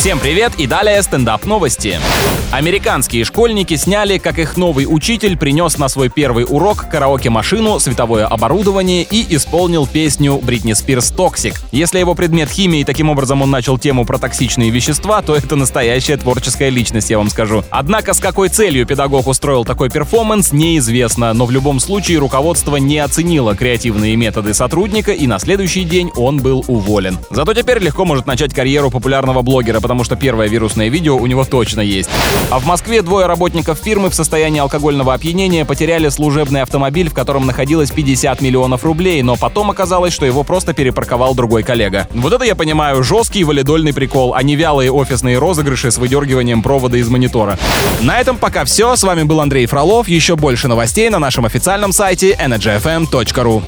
Всем привет и далее стендап новости. Американские школьники сняли, как их новый учитель принес на свой первый урок караоке-машину, световое оборудование и исполнил песню Бритни Спирс «Toxic». Если его предмет химии, таким образом он начал тему про токсичные вещества, то это настоящая творческая личность, я вам скажу. Однако с какой целью педагог устроил такой перформанс, неизвестно, но в любом случае руководство не оценило креативные методы сотрудника и на следующий день он был уволен. Зато теперь легко может начать карьеру популярного блогера, потому что первое вирусное видео у него точно есть. А в Москве двое работников фирмы в состоянии алкогольного опьянения потеряли служебный автомобиль, в котором находилось 50 миллионов рублей, но потом оказалось, что его просто перепарковал другой коллега. Вот это я понимаю, жесткий валидольный прикол, а не вялые офисные розыгрыши с выдергиванием провода из монитора. На этом пока все. С вами был Андрей Фролов. Еще больше новостей на нашем официальном сайте energyfm.ru.